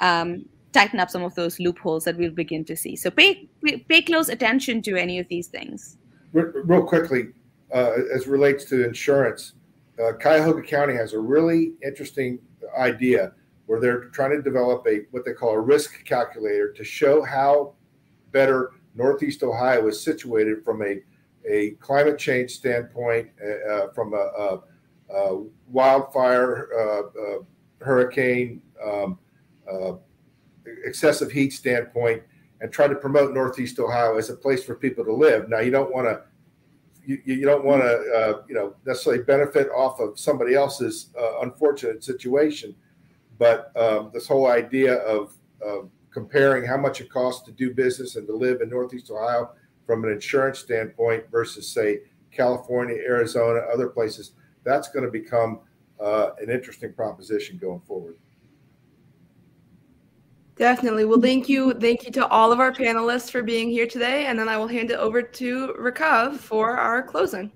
um, tighten up some of those loopholes that we'll begin to see. So pay pay close attention to any of these things. Real quickly, uh, as relates to insurance, uh, Cuyahoga County has a really interesting idea where they're trying to develop a what they call a risk calculator to show how better Northeast Ohio is situated from a a climate change standpoint, uh, uh from a, a, a wildfire, uh, uh, hurricane. Um, uh, excessive heat standpoint and try to promote Northeast Ohio as a place for people to live. Now, you don't want to you, you don't want to uh, you know necessarily benefit off of somebody else's uh, unfortunate situation, but um, this whole idea of, of comparing how much it costs to do business and to live in Northeast Ohio from an insurance standpoint versus say California, Arizona, other places, that's going to become uh, an interesting proposition going forward. Definitely. Well, thank you. Thank you to all of our panelists for being here today. And then I will hand it over to Rakav for our closing.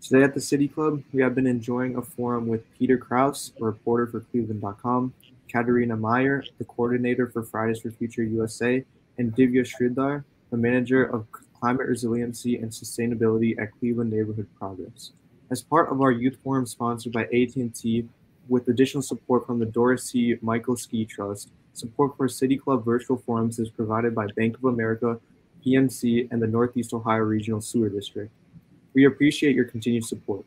Today at the City Club, we have been enjoying a forum with Peter Krouse, a reporter for Cleveland.com, Katerina Meyer, the coordinator for Fridays for Future USA, and Divya Sridhar, the manager of climate resiliency and sustainability at Cleveland Neighborhood Progress. As part of our youth forum sponsored by AT&T, with additional support from the Doris C. Michalski Trust. Support for City Club virtual forums is provided by Bank of America, PNC, and the Northeast Ohio Regional Sewer District. We appreciate your continued support.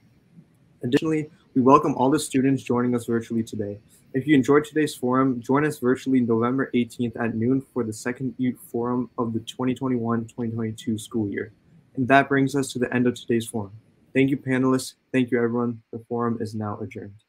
Additionally, we welcome all the students joining us virtually today. If you enjoyed today's forum, join us virtually November 18th at noon for the second youth forum of the 2021-2022 school year. And that brings us to the end of today's forum. Thank you, panelists. Thank you, everyone. The forum is now adjourned.